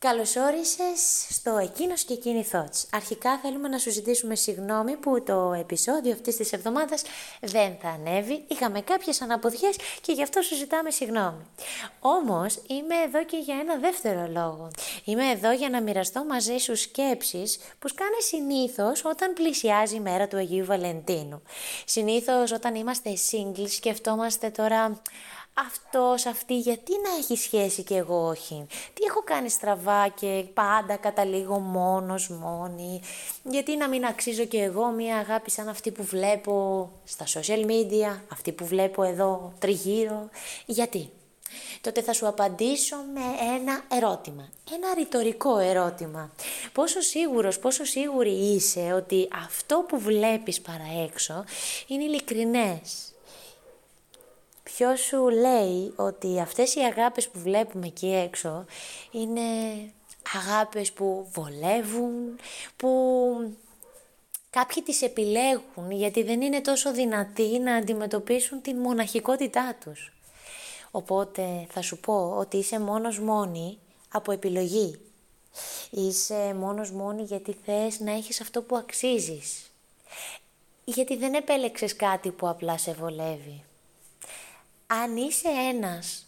Καλώς όρισες στο Εκείνος και Εκείνη Thoughts. Αρχικά θέλουμε να σου ζητήσουμε συγγνώμη που το επεισόδιο αυτής της εβδομάδας δεν θα ανέβει. Είχαμε κάποιες αναποδιές και γι' αυτό σου ζητάμε συγγνώμη. Όμως είμαι εδώ και για ένα δεύτερο λόγο. Είμαι εδώ για να μοιραστώ μαζί σου σκέψεις που σκάνε συνήθως όταν πλησιάζει η μέρα του Αγίου Βαλεντίνου. Συνήθως όταν είμαστε single σκεφτόμαστε τώρα αυτός, αυτή, γιατί να έχει σχέση και εγώ όχι; Τι έχω κάνει στραβά και πάντα καταλήγω μόνος, μόνη; Γιατί να μην αξίζω και εγώ μια αγάπη σαν αυτή που βλέπω στα social media, αυτή που βλέπω εδώ τριγύρω; Γιατί; Τότε θα σου απαντήσω με ένα ερώτημα, ένα ρητορικό ερώτημα. Πόσο σίγουρος, πόσο σίγουρη είσαι ότι αυτό που βλέπεις παραέξω είναι ειλικρινές, Ποιος σου λέει ότι αυτές οι αγάπες που βλέπουμε εκεί έξω είναι αγάπες που βολεύουν, που κάποιοι τις επιλέγουν γιατί δεν είναι τόσο δυνατοί να αντιμετωπίσουν την μοναχικότητά τους. Οπότε θα σου πω ότι είσαι μόνος μόνη από επιλογή. Είσαι μόνος μόνη γιατί θες να έχεις αυτό που αξίζεις. Γιατί δεν επέλεξες κάτι που απλά σε βολεύει αν είσαι ένας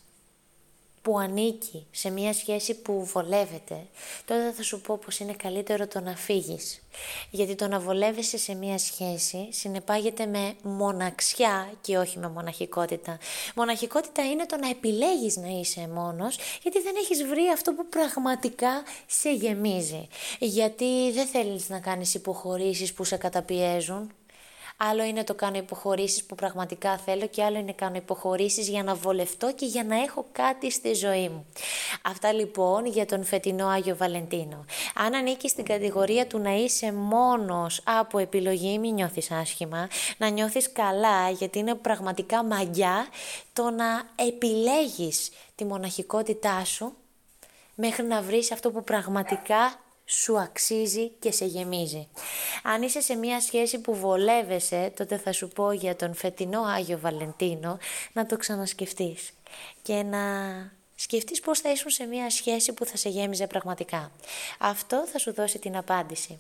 που ανήκει σε μια σχέση που βολεύεται, τότε θα σου πω πως είναι καλύτερο το να φύγεις. Γιατί το να βολεύεσαι σε μια σχέση συνεπάγεται με μοναξιά και όχι με μοναχικότητα. Μοναχικότητα είναι το να επιλέγεις να είσαι μόνος, γιατί δεν έχεις βρει αυτό που πραγματικά σε γεμίζει. Γιατί δεν θέλεις να κάνεις υποχωρήσεις που σε καταπιέζουν, Άλλο είναι το κάνω υποχωρήσεις που πραγματικά θέλω και άλλο είναι κάνω υποχωρήσεις για να βολευτώ και για να έχω κάτι στη ζωή μου. Αυτά λοιπόν για τον φετινό Άγιο Βαλεντίνο. Αν ανήκει στην κατηγορία του να είσαι μόνος από επιλογή, μην νιώθεις άσχημα, να νιώθεις καλά γιατί είναι πραγματικά μαγιά το να επιλέγεις τη μοναχικότητά σου μέχρι να βρεις αυτό που πραγματικά σου αξίζει και σε γεμίζει. Αν είσαι σε μια σχέση που βολεύεσαι, τότε θα σου πω για τον φετινό Άγιο Βαλεντίνο να το ξανασκεφτείς και να σκεφτείς πώς θα ήσουν σε μια σχέση που θα σε γέμιζε πραγματικά. Αυτό θα σου δώσει την απάντηση.